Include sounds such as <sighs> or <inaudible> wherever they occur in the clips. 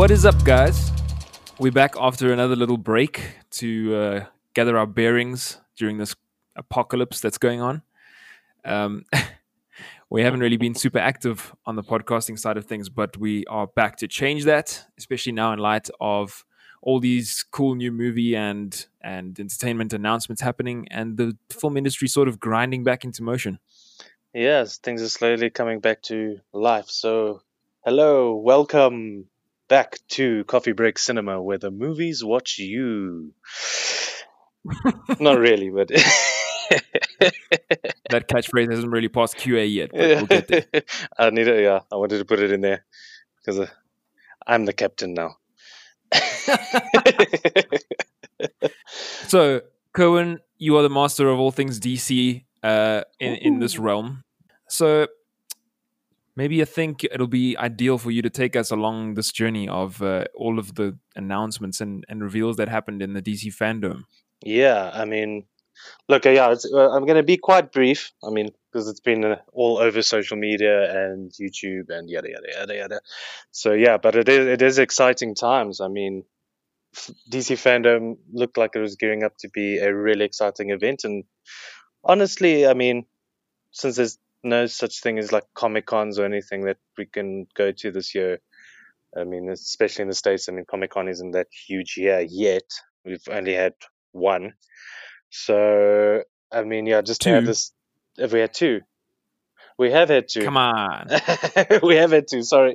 What is up, guys? We're back after another little break to uh, gather our bearings during this apocalypse that's going on. Um, <laughs> we haven't really been super active on the podcasting side of things, but we are back to change that, especially now in light of all these cool new movie and and entertainment announcements happening, and the film industry sort of grinding back into motion. Yes, things are slowly coming back to life. So, hello, welcome back to Coffee Break Cinema, where the movies watch you. <laughs> Not really, but <laughs> that catchphrase hasn't really passed QA yet, but we'll get there. <laughs> I need it. Yeah, I wanted to put it in there because uh, I'm the captain now. so, Cohen, you are the master of all things DC uh, in in this realm. So, maybe I think it'll be ideal for you to take us along this journey of uh, all of the announcements and, and reveals that happened in the DC fandom. Yeah, I mean, look, uh, yeah, uh, I'm going to be quite brief. I mean, because it's been uh, all over social media and YouTube and yada yada yada yada. So yeah, but it is it is exciting times. I mean, DC fandom looked like it was gearing up to be a really exciting event, and honestly, I mean, since there's no such thing as like comic cons or anything that we can go to this year. I mean, especially in the states. I mean, Comic Con isn't that huge here yet. We've only had one. So I mean, yeah, just two. to have this. If we had two, we have had two. Come on, <laughs> we have had two. Sorry.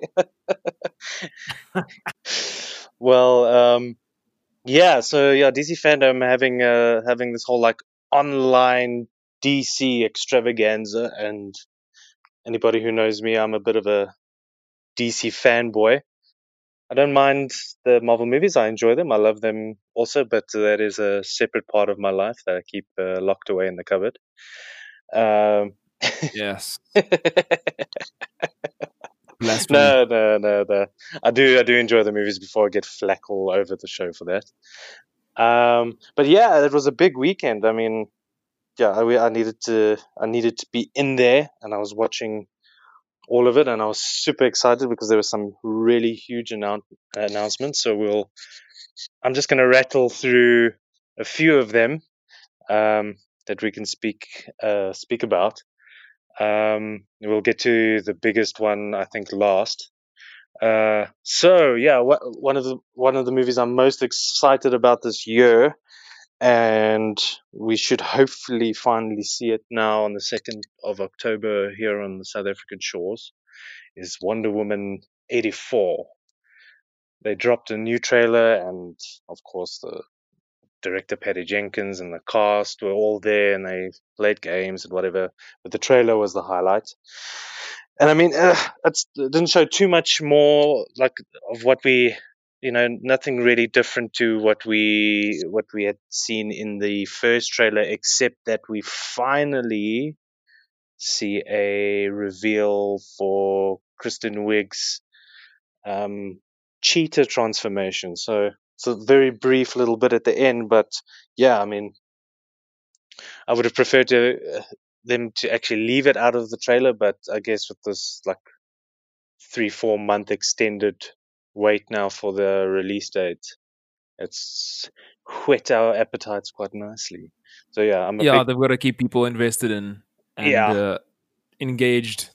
<laughs> well, um, yeah. So yeah, DC fandom having uh, having this whole like online DC extravaganza, and anybody who knows me, I'm a bit of a DC fanboy. I don't mind the Marvel movies. I enjoy them. I love them also, but that is a separate part of my life that I keep uh, locked away in the cupboard. Um, yes. <laughs> no, no, no, no. I do, I do enjoy the movies before I get flack all over the show for that. Um, but yeah, it was a big weekend. I mean, yeah, I, I needed to, I needed to be in there, and I was watching all of it, and I was super excited because there were some really huge annou- announcements. So we'll, I'm just going to rattle through a few of them um, that we can speak uh, speak about. Um, we'll get to the biggest one, I think, last. Uh, so yeah, wh- one of the one of the movies I'm most excited about this year, and we should hopefully finally see it now on the second of October here on the South African shores, is Wonder Woman 84. They dropped a new trailer, and of course the director Patty Jenkins and the cast were all there and they played games and whatever. But the trailer was the highlight. And I mean, uh, it didn't show too much more like of what we, you know, nothing really different to what we what we had seen in the first trailer, except that we finally see a reveal for Kristen Wiig's um, cheetah transformation. So it's a very brief little bit at the end, but yeah, I mean, I would have preferred to uh, them to actually leave it out of the trailer, but I guess with this like three four month extended wait now for the release date, it's whet our appetites quite nicely. So yeah, I'm yeah. big, They've got to keep people invested in and Yeah. uh, engaged.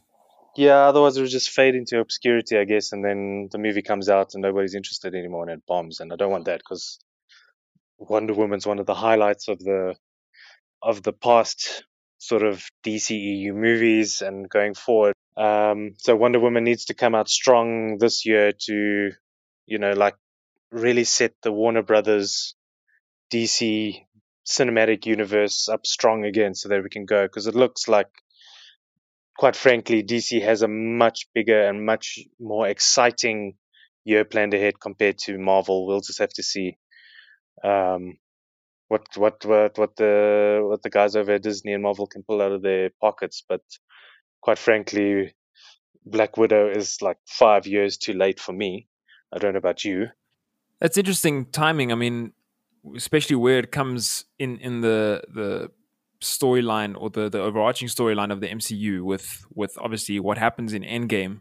yeah. Otherwise, it would just fade into obscurity, I guess, and then the movie comes out and nobody's interested anymore, and it bombs. And I don't want that because Wonder Woman's one of the highlights of the of the past sort of DCEU movies and going forward. Um, so Wonder Woman needs to come out strong this year to, you know, like really set the Warner Brothers DC cinematic universe up strong again so that we can go because it looks like quite frankly DC has a much bigger and much more exciting year planned ahead compared to Marvel. We'll just have to see um, what what what what the what the guys over at Disney and Marvel can pull out of their pockets. But quite frankly, Black Widow is like five years too late for me. I don't know about you. That's interesting timing. I mean, especially where it comes in in the the storyline or the the overarching storyline of the MCU with with obviously what happens in Endgame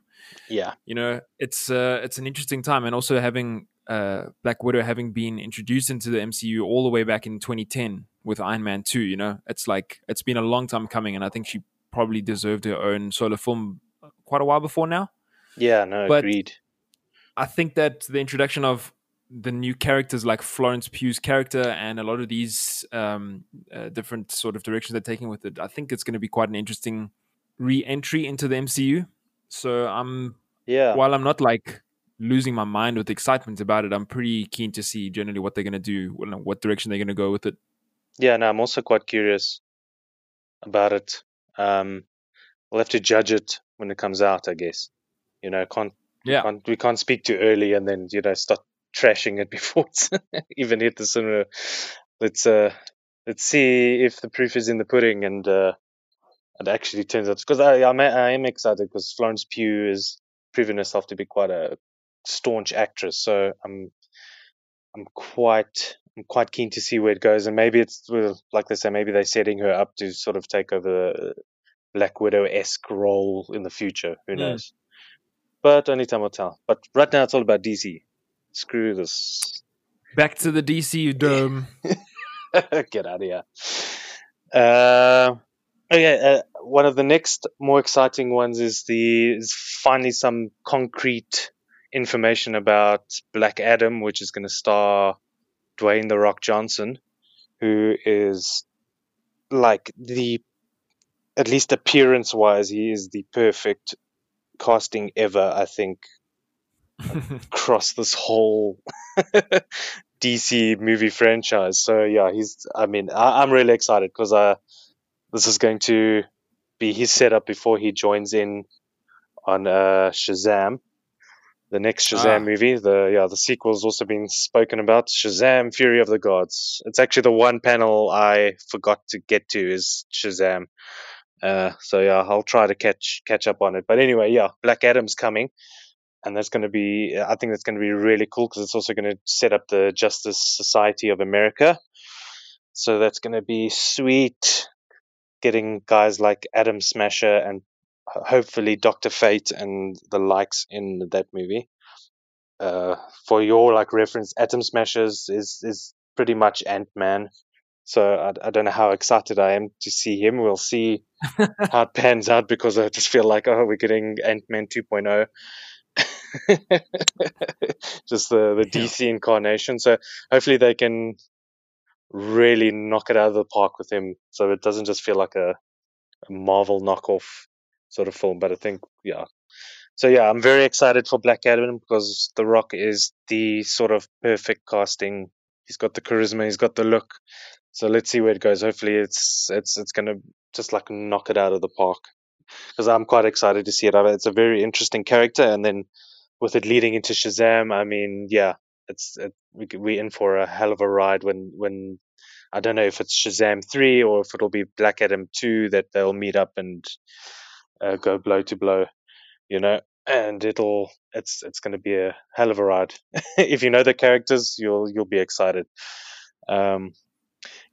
Yeah, you know, it's uh, it's an interesting time, and also having uh, Black Widow having been introduced into the MCU all the way back in 2010 with Iron Man 2. You know, it's like it's been a long time coming, and I think she probably deserved her own solo film quite a while before now. Yeah, no, but agreed. I think that the introduction of the new characters like Florence Pugh's character and a lot of these um, uh, different sort of directions they're taking with it, I think it's going to be quite an interesting re-entry into the MCU. So I'm yeah. While I'm not like losing my mind with excitement about it, I'm pretty keen to see generally what they're going to do, what direction they're going to go with it. Yeah, no, I'm also quite curious about it. Um, we'll have to judge it when it comes out, I guess. You know, can't yeah, we can't, we can't speak too early and then you know start <laughs> trashing it before it's <laughs> even hit the cinema. Let's uh, let's see if the proof is in the pudding and uh, it actually turns out because I I'm, I am excited because Florence Pugh is proven herself to be quite a staunch actress, so I'm I'm quite I'm quite keen to see where it goes, and maybe it's like they say, maybe they're setting her up to sort of take over the Black Widow esque role in the future. Who mm. knows? But only time will tell. But right now, it's all about DC. Screw this. Back to the DC dome. <laughs> Get out of here. Uh, okay, uh, one of the next more exciting ones is the is finally some concrete information about Black Adam, which is going to star Dwayne the Rock Johnson, who is like the at least appearance wise, he is the perfect casting ever. I think <laughs> across this whole <laughs> DC movie franchise. So yeah, he's. I mean, I, am really excited because uh, this is going to be his setup before he joins in on uh, Shazam the next Shazam ah. movie. The yeah, the sequel's also been spoken about. Shazam: Fury of the Gods. It's actually the one panel I forgot to get to is Shazam. Uh, so yeah, I'll try to catch catch up on it. But anyway, yeah, Black Adam's coming, and that's going to be. I think that's going to be really cool because it's also going to set up the Justice Society of America. So that's going to be sweet. Getting guys like Atom Smasher and hopefully Doctor Fate and the likes in that movie. Uh, for your like reference, Atom Smashers is is pretty much Ant Man. So I, I don't know how excited I am to see him. We'll see <laughs> how it pans out because I just feel like oh we're getting Ant Man 2.0. <laughs> just the the DC yeah. incarnation. So hopefully they can really knock it out of the park with him, so it doesn't just feel like a, a Marvel knockoff sort of film. But I think, yeah. So yeah, I'm very excited for Black Adam because The Rock is the sort of perfect casting. He's got the charisma, he's got the look. So let's see where it goes. Hopefully, it's it's it's gonna just like knock it out of the park. Because I'm quite excited to see it. It's a very interesting character, and then with it leading into Shazam, I mean, yeah, it's it, we we in for a hell of a ride when when I don't know if it's Shazam three or if it'll be Black Adam two that they'll meet up and uh, go blow to blow, you know. And it'll it's it's going to be a hell of a ride. <laughs> if you know the characters, you'll you'll be excited. Um,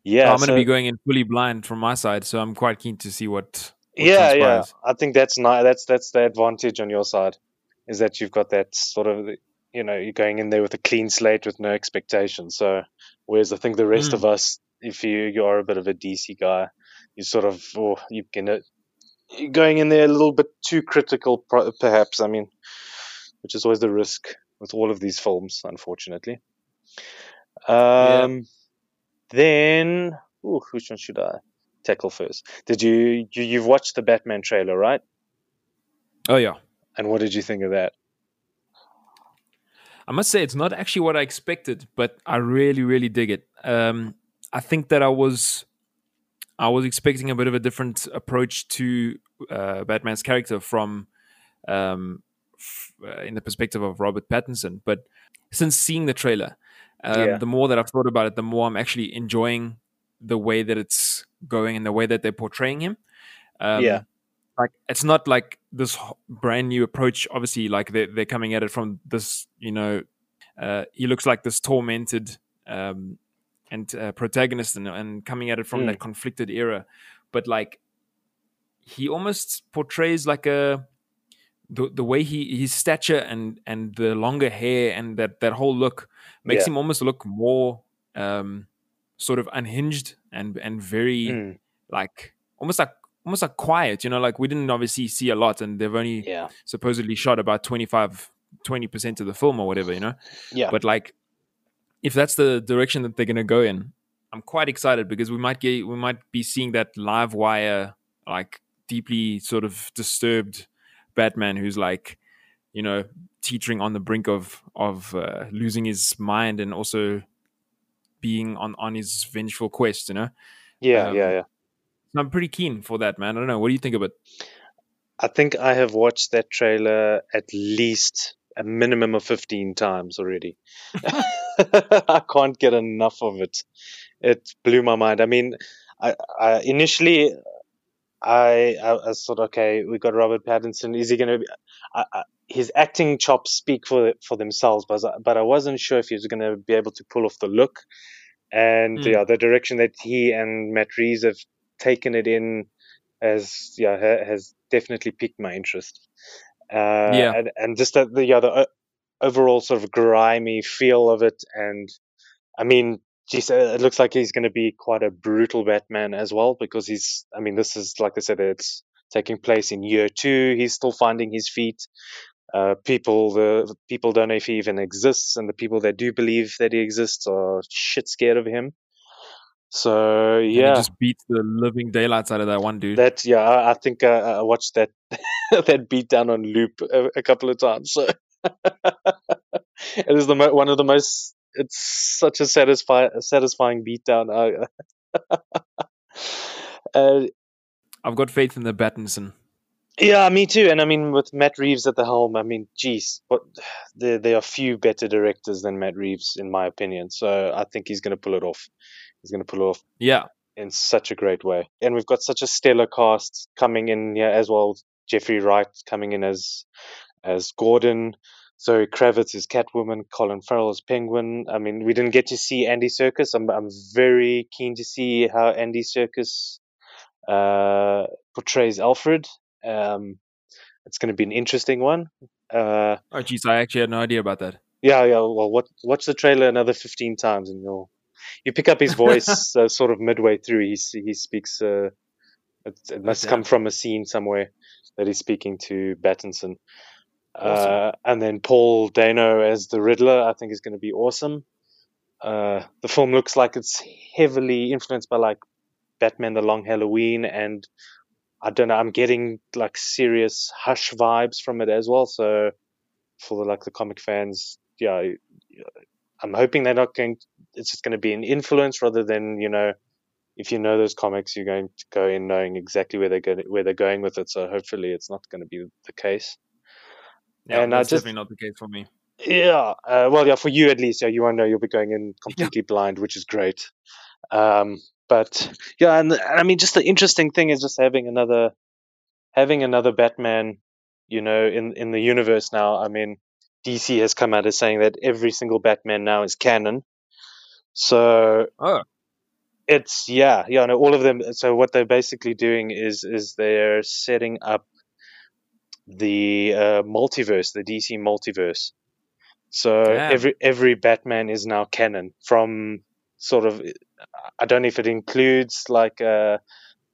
yeah, so I'm going to be going in fully blind from my side, so I'm quite keen to see what. what yeah, transpires. yeah. I think that's nice. That's that's the advantage on your side, is that you've got that sort of you know you're going in there with a clean slate with no expectations. So whereas I think the rest mm. of us, if you you are a bit of a DC guy, you sort of oh, you can going in there a little bit too critical, perhaps. I mean, which is always the risk with all of these films, unfortunately. Um, yeah. Then, ooh, which one should I tackle first? Did you, you you've watched the Batman trailer, right? Oh yeah. And what did you think of that? I must say it's not actually what I expected, but I really, really dig it. Um, I think that I was I was expecting a bit of a different approach to uh, Batman's character from um, f- uh, in the perspective of Robert Pattinson. But since seeing the trailer, um, yeah. the more that I've thought about it, the more I'm actually enjoying the way that it's going and the way that they're portraying him. Um, yeah. Like it's not like this brand new approach. Obviously, like they're, they're coming at it from this, you know, uh, he looks like this tormented um, and uh, protagonist and, and, coming at it from mm. that conflicted era. But like he almost portrays like a the the way he his stature and and the longer hair and that that whole look makes Yeah. him almost look more um sort of unhinged and and very Mm, like almost like almost like quiet you know like we didn't obviously see a lot and they've only yeah, supposedly shot about 25 20% of the film or whatever you know? Yeah, but like if that's the direction that they're going to go in i'm quite excited because we might get we might be seeing that live wire like deeply sort of disturbed batman who's like you know teetering on the brink of of uh, losing his mind and also being on on his vengeful quest you know? Yeah, Um, yeah, yeah. I'm pretty keen for that man. I don't know. What do you think of it? I think I have watched that trailer at least a minimum of 15 times already. <laughs> I can't get enough of it. It blew my mind. I mean, I, I initially I, I, I thought, okay, we got Robert Pattinson. Is he going to be? I, I, his acting chops speak for for themselves, but I- but I wasn't sure if he was going to be able to pull off the look and Hmm. yeah, the direction that he and Matt Reeves have taken it in has yeah has definitely piqued my interest. Uh, Yeah. and, and just the, the yeah the o- overall sort of grimy feel of it, and I mean, geez, uh, it looks like he's going to be quite a brutal Batman as well because he's. I mean, this is like I said, it's taking place in year two. He's still finding his feet. Uh, people, the people don't know if he even exists, and the people that do believe that he exists are shit scared of him. So yeah, he just beat the living daylights out of that one dude that yeah, I, I think uh, I watched that <laughs> that beat down on loop a, a couple of times. So <laughs> it is the mo- one of the most. It's such a satisfying satisfying beatdown. I, <laughs> uh, i've got faith in the battinson yeah, me too. And I mean, with Matt Reeves at the helm, I mean, geez, what there there are few better directors than Matt Reeves, in my opinion. So I think he's going to pull it off. He's going to pull off yeah in such a great way. And we've got such a stellar cast coming in here as well. Jeffrey Wright coming in as as Gordon, Zoe Kravitz as Catwoman, Colin Farrell as Penguin. I mean, we didn't get to see Andy Serkis. I'm I'm very keen to see how Andy Serkis uh, portrays Alfred. Um, it's going to be an interesting one. Uh, oh geez i actually had no idea about that yeah, yeah. Well, what, watch the trailer another fifteen times, and you'll you pick up his <laughs> voice uh, sort of midway through. He he speaks. Uh, it, it must damn. come from a scene somewhere that he's speaking to Battinson. Awesome. Uh, and then Paul Dano as the Riddler, I think is going to be awesome. Uh, the film looks like it's heavily influenced by like Batman: The Long Halloween, and I don't know. I'm getting like serious Hush vibes from it as well. So for the, like the comic fans, yeah, I'm hoping they're not going. It's just going to be an influence rather than you know, if you know those comics, you're going to go in knowing exactly where they're going, where they're going with it. So hopefully, it's not going to be the case. yeah and I that's just- definitely not the case for me Yeah, uh, well, yeah, for you at least, yeah, you won't know you'll be going in completely blind, which is great. Um, but yeah, and, and I mean, just the interesting thing is just having another, having another Batman, you know, in in the universe now. I mean, DC has come out as saying that every single Batman now is canon. So oh it's yeah, yeah, no, all of them. So what they're basically doing is is they're setting up the uh, multiverse, the DC multiverse. So Damn. every every Batman is now canon from sort of. I don't know if it includes like uh,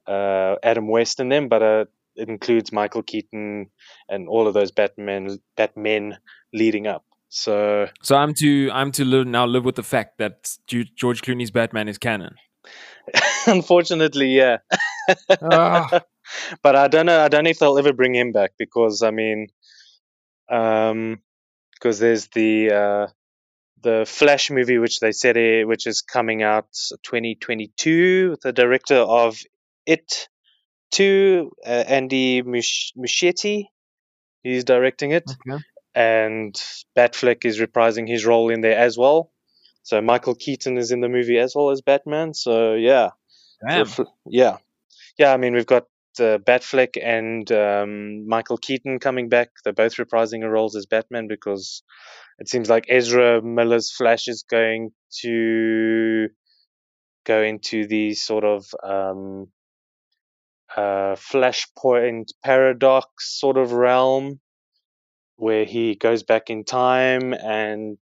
uh, Adam West in them, but uh, it includes Michael Keaton and all of those Batman Batmen leading up. So So I'm to I'm to live, now live with the fact that George Clooney's Batman is canon. <laughs> unfortunately, yeah. Ah. <laughs> but I don't know. I don't know if they'll ever bring him back because I mean, um, because there's the uh, the Flash movie which they said eh, which is coming out 2022 the director of It Two, uh, Andy Musch- Muschietti. He's directing it, Okay. and Batfleck is reprising his role in there as well. So Michael Keaton is in the movie as well as Batman. So yeah, so, yeah, yeah. I mean, we've got uh, Batfleck and um, Michael Keaton coming back. They're both reprising their roles as Batman because it seems like Ezra Miller's Flash is going to go into the sort of um, uh, Flashpoint paradox sort of realm. where he goes back in time and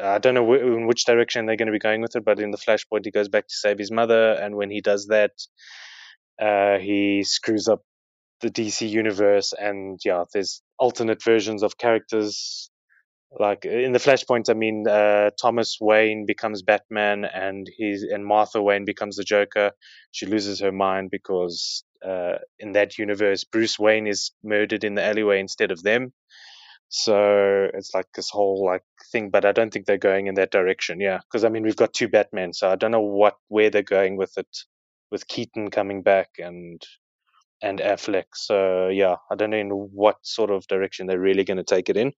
I don't know in which direction they're going to be going with it, but in the Flashpoint, he goes back to save his mother, and when he does that, uh, he screws up the DC universe, and yeah, there's alternate versions of characters. Like in the Flashpoint, I mean, uh, Thomas Wayne becomes Batman, and he's and Martha Wayne becomes the Joker. She loses her mind because uh, in that universe, Bruce Wayne is murdered in the alleyway instead of them. So it's like this whole like thing, but I don't think they're going in that direction. Yeah, because I mean we've got two Batmen, so I don't know what where they're going with it, with Keaton coming back and and Affleck. So yeah, I don't know in what sort of direction they're really going to take it in.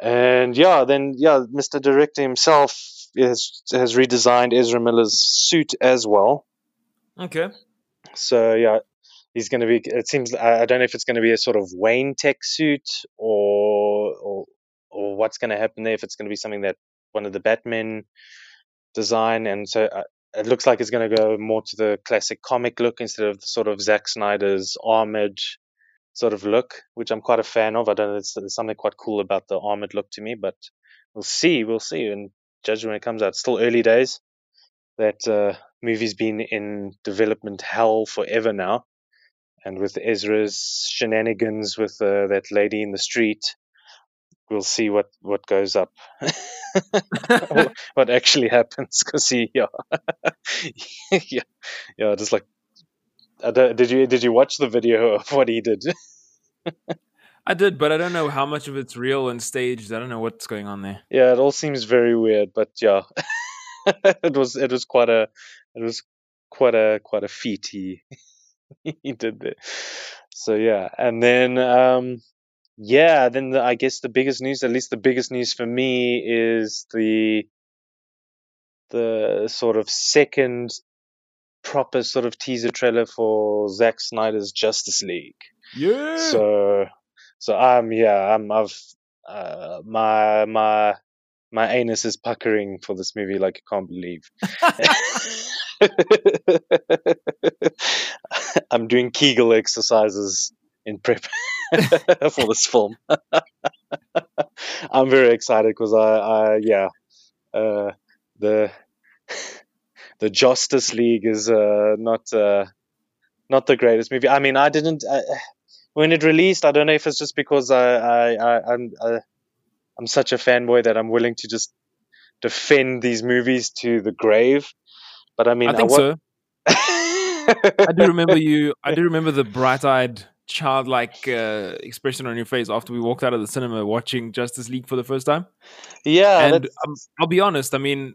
And yeah, then yeah, Mr. Director himself has has redesigned Ezra Miller's suit as well. Okay. So yeah, he's going to be. It seems I don't know if it's going to be a sort of Wayne Tech suit or or or what's going to happen there. If it's going to be something that one of the Batmen design, and so uh, it looks like it's going to go more to the classic comic look instead of the sort of Zack Snyder's armored sort of look, which I'm quite a fan of. I don't know. There's something quite cool about the armored look to me, but we'll see. We'll see and judge when it comes out. It's still early days. That uh, movie's been in development hell forever now and with Ezra's shenanigans with uh, that lady in the street, we'll see what what goes up, <laughs> <laughs> what actually happens. Because yeah, <laughs> yeah, yeah, just like, did you did you watch the video of what he did? <laughs> I did, but I don't know how much of it's real and staged. I don't know what's going on there. Yeah, it all seems very weird, but yeah, <laughs> it was it was quite a it was quite a quite a feat he <laughs> he did that. So yeah, and then um, yeah, then the, I guess the biggest news, at least the biggest news for me, is the the sort of second proper sort of teaser trailer for Zack Snyder's Justice League. Yeah. So so I'm yeah I'm I've uh, my my my anus is puckering for this movie like I can't believe. <laughs> I'm doing Kegel exercises in prep <laughs> for this film. <laughs> I'm very excited because I, I, yeah, uh, the the Justice League is uh, not uh, not the greatest movie. I mean, I didn't uh, when it released. I don't know if it's just because I, I, I I'm I, am i am such a fanboy that I'm willing to just defend these movies to the grave. But I mean, I think I, so. <laughs> I do remember you. I do remember the bright-eyed, childlike uh, expression on your face after we walked out of the cinema watching Justice League for the first time. Yeah, and um, I'll be honest. I mean,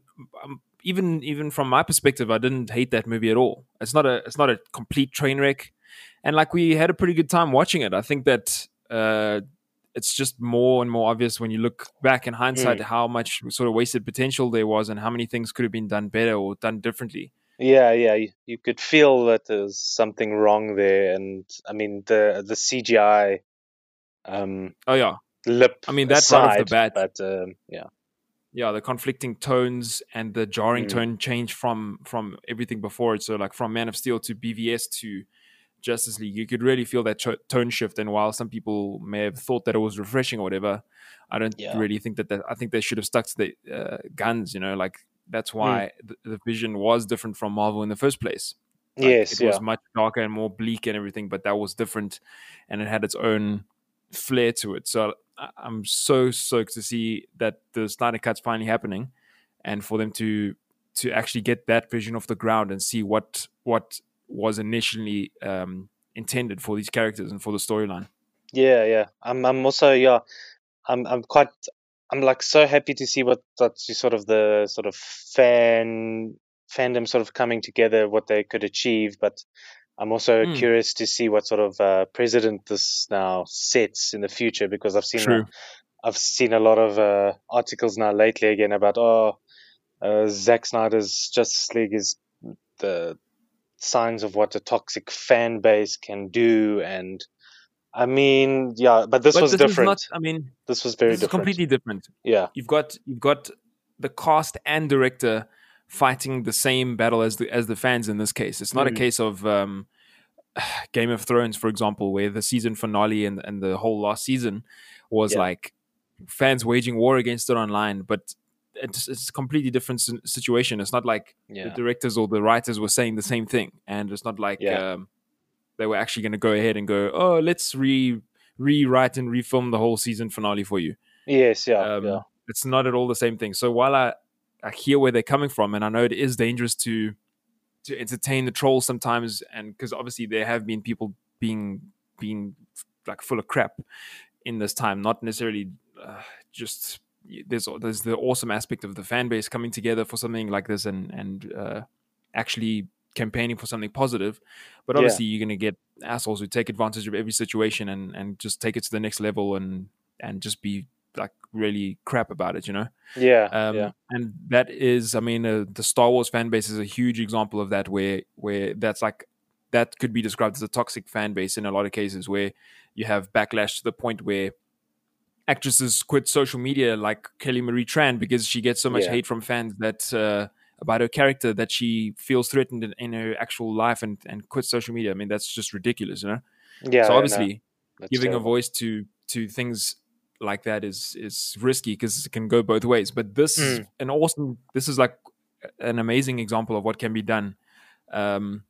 even even from my perspective, I didn't hate that movie at all. It's not a it's not a complete train wreck, and like we had a pretty good time watching it. I think that. Uh, it's just more and more obvious when you look back in hindsight mm. how much sort of wasted potential there was and how many things could have been done better or done differently. Yeah, yeah, you, you could feel that there's something wrong there, and I mean the the CGI. Um, oh yeah, lip. I mean that's right off the bat, but um, yeah, yeah, the conflicting tones and the jarring mm. tone change from from everything before it. So like from Man of Steel to BVS to Justice League, you could really feel that tone shift. And while some people may have thought that it was refreshing or whatever, I don't yeah. really think that, that. I think they should have stuck to the uh, guns. You know, like that's hmm. why mm. the, the, vision was different from Marvel in the first place. Like, yes, it yeah. was much darker and more bleak and everything, but that was different, and it had its own flair to it. So I'm so stoked to see that the Snyder Cut's finally happening, and for them to to actually get that vision off the ground and see what what was initially um, intended for these characters and for the storyline. Yeah, yeah. I'm I'm also yeah. I'm I'm quite I'm like so happy to see what that's sort of the sort of fan fandom sort of coming together, what they could achieve. But I'm also mm. curious to see what sort of uh, president this now sets in the future because I've seen a, I've seen a lot of uh, articles now lately again about oh uh, Zack Snyder's Justice League is the signs of what a toxic fan base can do and I mean, yeah, but this but was this different. Not, I mean, this was very this different. completely different. Yeah, you've got you've got the cast and director fighting the same battle as the as the fans in this case. It's not mm. a case of um, <sighs> Game of Thrones, for example, where the season finale and, and the whole last season was Yeah. like fans waging war against it online, but it's, it's a completely different situation. It's not like the directors or the writers were saying the same thing, and it's not like Yeah. um, they were actually going to go ahead and go, "Oh, let's re rewrite and refilm the whole season finale for you." Yes. Yeah. Um, yeah. It's not at all the same thing. So while I I hear where they're coming from, and I know it is dangerous to to entertain the trolls sometimes, and because obviously there have been people being being like full of crap in this time, not necessarily uh, just there's there's the awesome aspect of the fan base coming together for something like this and and uh, actually campaigning for something positive. But Yeah. obviously, you're going to get assholes who take advantage of every situation and and just take it to the next level and and just be like really crap about it, you know. Yeah. Um, yeah. And that is, I mean, uh, the Star Wars fan base is a huge example of that, where where that's like that could be described as a toxic fan base in a lot of cases, where you have backlash to the point where actresses quit social media, like Kelly Marie Tran, because she gets so much Yeah. hate from fans that uh, about her character that she feels threatened in, in her actual life and and quits social media. I mean, that's just ridiculous, you know. Yeah. so obviously, giving a voice to to things like that is is risky because it can go both ways but this is Mm. an awesome this is like an amazing example of what can be done um,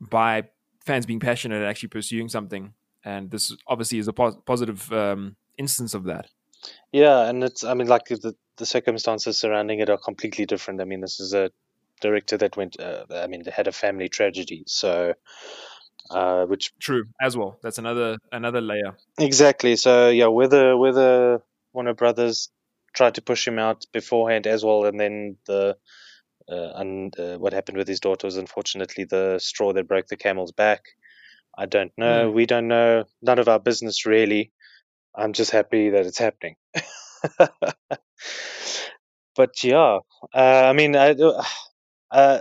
by fans being passionate and actually pursuing something and this obviously is a pos- positive um, instance of that Yeah, and it's I mean like the the circumstances surrounding it are completely different. I mean, this is a director that went. Uh, I mean, they had a family tragedy, so uh, which true as well that's another another layer exactly. So yeah, whether whether Warner Brothers tried to push him out beforehand as well, and then the uh, and uh, what happened with his daughter was unfortunately the straw that broke the camel's back. I don't know. We don't know. None of our business really. I'm just happy that it's happening. <laughs> but yeah, uh, I mean, I, uh,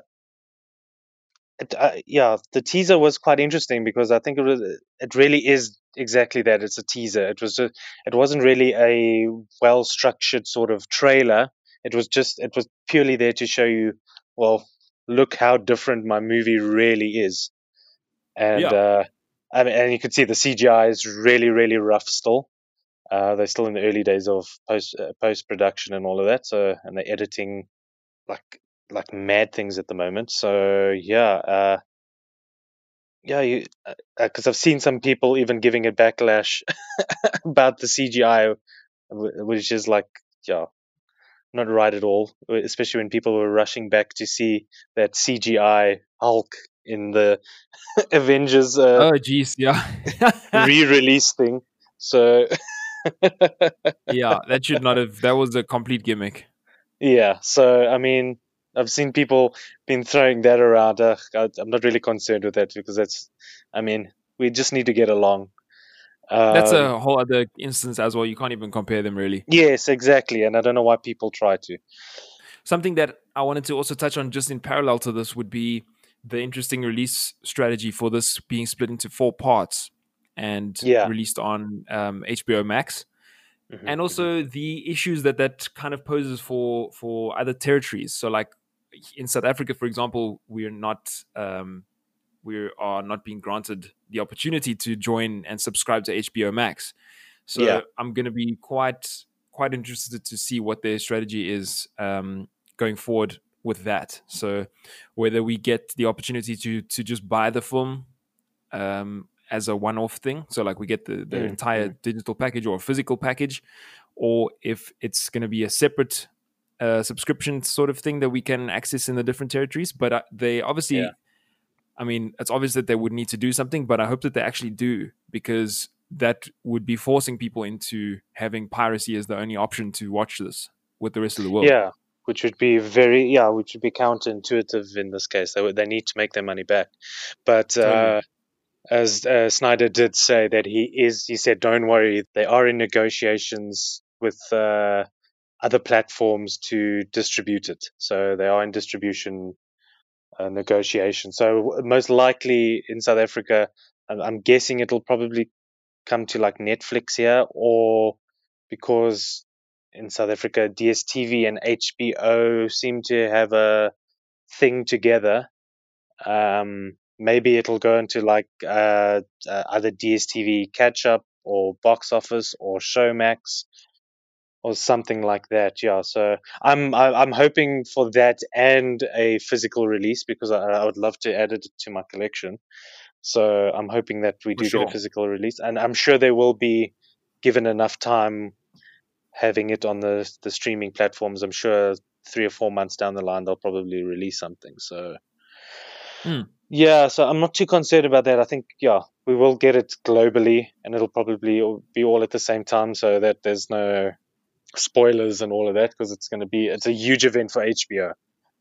it, uh, yeah, the teaser was quite interesting because I think it was, it really is exactly that. It's a teaser. It was just, it wasn't really a well structured sort of trailer. It was just, it was purely there to show you, well, look how different my movie really is. And, Yeah. uh, I mean, and you could see the CGI is really, really rough still. Uh, they're still in the early days of post uh, post production and all of that. So, and they're editing like like mad things at the moment. So, yeah, uh, yeah, you because I've seen some people even giving a backlash <laughs> about the CGI, which is like, yeah, not right at all. Especially when people were rushing back to see that CGI Hulk in the <laughs> Avengers uh, oh geez yeah <laughs> re-release thing. So. yeah that should not have that was a complete gimmick Yeah, so I mean, I've seen people been throwing that around. Uh, I, I'm not really concerned with that because that's, I mean, we just need to get along. that's Um, a whole other instance as well you can't even compare them really yes, exactly, and I don't know why people try to. something that I wanted to also touch on just in parallel to this would be the interesting release strategy for this being split into four parts and Yeah. released on um, HBO Max, Mhm, and also the issues that that kind of poses for for other territories. So, like in South Africa, for example, we are not um, we are not being granted the opportunity to join and subscribe to HBO Max. So Yeah. I'm going to be quite quite interested to see what their strategy is um, going forward with that. So whether we get the opportunity to to just buy the film um, as a one-off thing, so like we get the, the Mm, entire digital package or a physical package, or if it's going to be a separate uh, subscription sort of thing that we can access in the different territories. But uh, they obviously, Yeah. I mean, it's obvious that they would need to do something, but I hope that they actually do because that would be forcing people into having piracy as the only option to watch this with the rest of the world. Yeah, which would be very yeah, which would be counterintuitive in this case. They would, they need to make their money back, but uh, as uh, Snyder did say that he is, he said, don't worry, they are in negotiations with uh, other platforms to distribute it. So they are in distribution uh, negotiation. So most likely in South Africa, I'm, guessing it'll probably come to like Netflix here, or because in South Africa, DSTV and HBO seem to have a thing together. Um, maybe it'll go into like uh, uh, either DSTV catch up or box office or Showmax or something like that. Yeah, so I'm I, am hoping for that and a physical release because I, I, would love to add it to my collection. So I'm hoping that we do sure. get a physical release, and I'm sure they will be given enough time having it on the the streaming platforms. I'm sure three or four months down the line they'll probably release something. So. Mm. Yeah, so I'm not too concerned about that. I think, yeah, we will get it globally, and it'll probably be all at the same time, so that there's no spoilers and all of that, because it's going to be it's a huge event for HBO.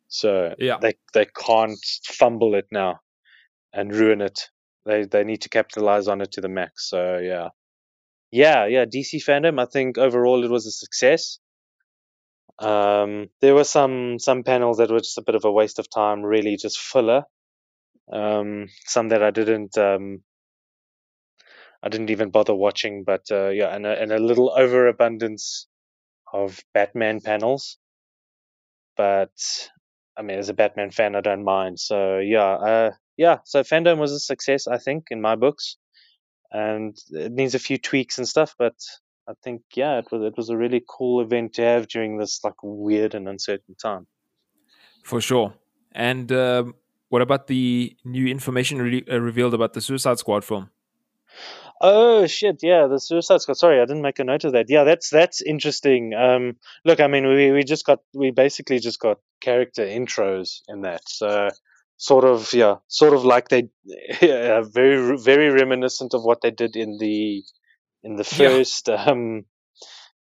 So yeah. they they can't fumble it now and ruin it. They they need to capitalize on it to the max. So yeah, yeah, yeah. DC fandom, I think overall it was a success. Um, there were some some panels that were just a bit of a waste of time, really just filler. Um, some that I didn't um, I didn't even bother watching, but uh, yeah, and a, and a little overabundance of Batman panels. But I mean, as a Batman fan, I don't mind. So yeah, uh, yeah. So fandom was a success, I think, in my books, and it needs a few tweaks and stuff. But I think yeah, it was it was a really cool event to have during this like weird and uncertain time. For sure. And um, what about the new information re- uh, revealed about the Suicide Squad film? Oh shit! Yeah, the Suicide Squad. Sorry, I didn't make a note of that. Yeah, that's that's interesting. Um, look, I mean, we we just got we basically just got character intros in that. So sort of yeah, sort of like they <laughs> yeah, very very reminiscent of what they did in the in the first yeah. um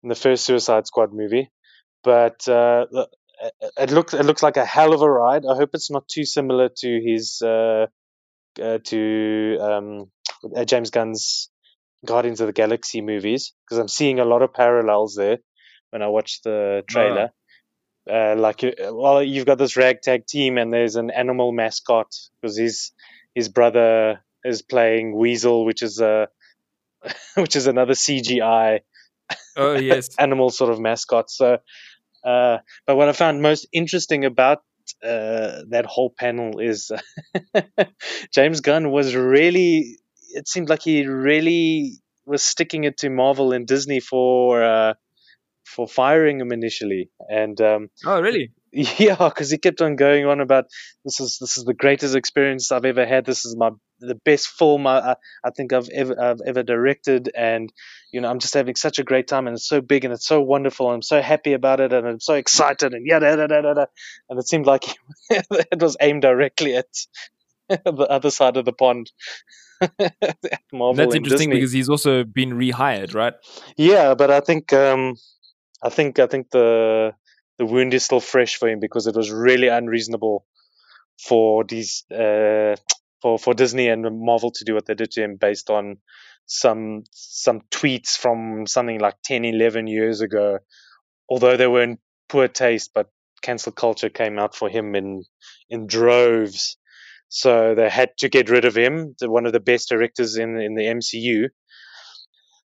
in the first Suicide Squad movie. But uh, it looks it looks like a hell of a ride. I hope it's not too similar to his uh, uh, to um, uh, James Gunn's Guardians of the Galaxy movies because I'm seeing a lot of parallels there when I watch the trailer. Uh, like, uh, well, you've got this ragtag team, and there's an animal mascot because his his brother is playing Weasel, which is a <laughs> which is another CGI. Oh <laughs> yes, animal sort of mascot. So, uh, but what I found most interesting about uh, that whole panel is <laughs> James Gunn was really it seemed like he really was sticking it to Marvel and Disney for uh, for firing him initially. And um, oh, really? <laughs> Yeah, because he kept on going on about this is this is the greatest experience I've ever had. This is my the best film I, I think I've ever I've ever directed, and you know I'm just having such a great time, and it's so big and it's so wonderful. And I'm so happy about it, and I'm so excited, and yada yada yada. yada. And it seemed like <laughs> it was aimed directly at <laughs> the other side of the pond. <laughs> That's interesting Disney. because he's also been rehired, right? Yeah, but I think um, I think I think the the wound is still fresh for him because it was really unreasonable for these uh, for for Disney and Marvel to do what they did to him based on some some tweets from something like 10 11 years ago although they were in poor taste but cancel culture came out for him in in droves so they had to get rid of him, one of the best directors in in the MCU.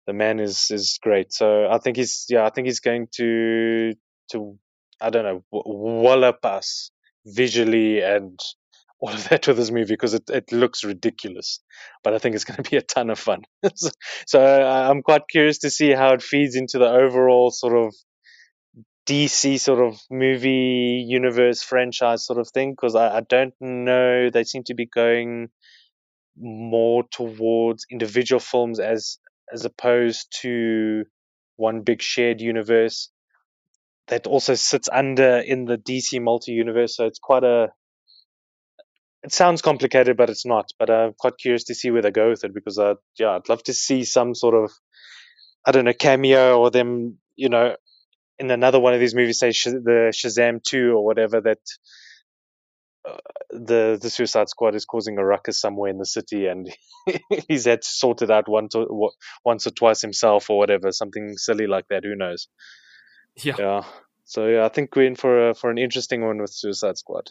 The man is is great. So I think he's yeah, I think he's going to to I don't know wallop us visually and <laughs> all of that with this movie because it, it looks ridiculous, but I think it's going to be a ton of fun. <laughs> so, so uh, I'm quite curious to see how it feeds into the overall sort of DC sort of movie universe franchise sort of thing because I, I don't know they seem to be going more towards individual films as as opposed to one big shared universe that also sits under in the DC multi universe. So it's quite a it sounds complicated, but it's not. But I'm quite curious to see where they go with it because I yeah I'd love to see some sort of I don't know cameo or them you know in another one of these movies, say Sh- the Shazam two or whatever, that uh, the the Suicide Squad is causing a ruckus somewhere in the city, and <laughs> he's had to sort it out once or once or twice himself or whatever, something silly like that. Who knows? Yeah. Yeah. So yeah, I think we're in for a, for an interesting one with Suicide Squad.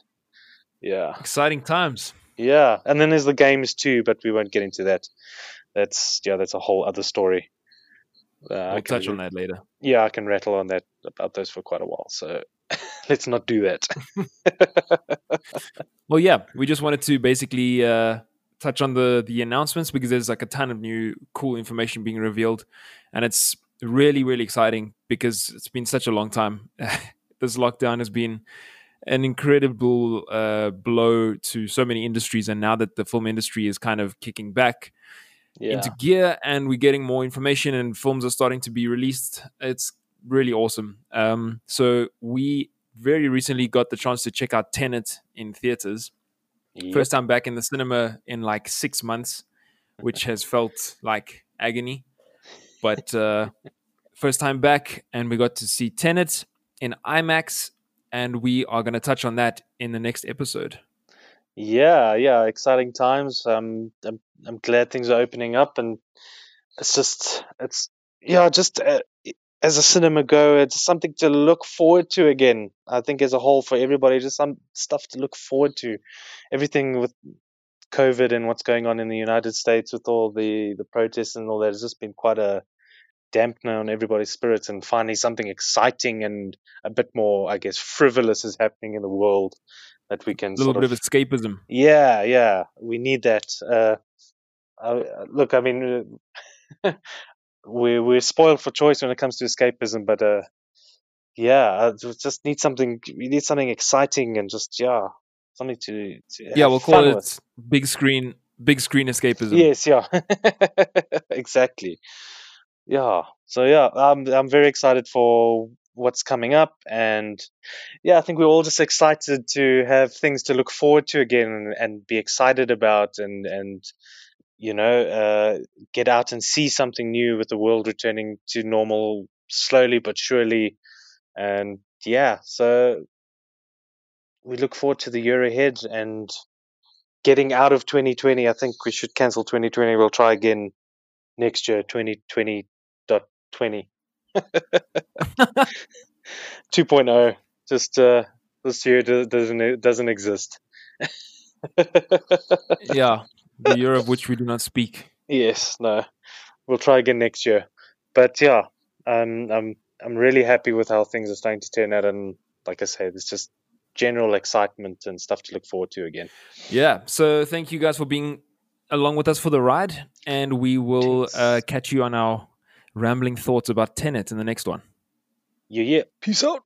Yeah. Exciting times. Yeah, and then there's the games too, but we won't get into that. That's yeah, that's a whole other story. Uh, we'll touch on that later. Yeah, I can rattle on that about those for quite a while. So <laughs> let's not do that. <laughs> <laughs> well, yeah, we just wanted to basically uh, touch on the the announcements because there's like a ton of new cool information being revealed, and it's really really exciting because it's been such a long time. this lockdown has been an incredible uh, blow to so many industries, and now that the film industry is kind of kicking back yeah. into gear, and we're getting more information, and films are starting to be released, it's really awesome. Um, so we very recently got the chance to check out Tenet in theaters. Yep. First time back in the cinema in like six months, which has felt like agony. But uh, first time back, and we got to see Tenet in IMAX, and we are going to touch on that in the next episode. Yeah, yeah, exciting times. Um, I'm I'm glad things are opening up, and it's just it's yeah, just uh, as a cinema goer, it's something to look forward to again. I think as a whole for everybody, just some stuff to look forward to. Everything with COVID and what's going on in the United States with all the the protests and all that has just been quite a dampener on everybody's spirits. And finally, something exciting and a bit more, I guess, frivolous is happening in the world that we can. A little bit of, of, escapism. Yeah, yeah, we need that. Uh, uh, look, I mean, <laughs> we we're spoiled for choice when it comes to escapism, but uh, yeah, we just need something. We need something exciting and just yeah, something to, to yeah. We'll call it with. big screen, big screen escapism. Yes, yeah, <laughs> exactly. Yeah, so yeah, I'm I'm very excited for what's coming up and yeah i think we're all just excited to have things to look forward to again and, be excited about and and you know, uh, get out and see something new with the world returning to normal slowly but surely. And yeah, so we look forward to the year ahead and getting out of 2020. I think we should cancel 2020. We'll try again next year, 2020.20. 2.0. Just uh, this year doesn't doesn't exist. <laughs> yeah, the year of which we do not speak. Yes, no, we'll try again next year. But yeah, um, I'm I'm really happy with how things are starting to turn out, and like I said, it's just general excitement and stuff to look forward to again. Yeah. So thank you guys for being along with us for the ride, and we will uh, catch you on our rambling thoughts about Tenet in the next one. Yeah, yeah. Peace out.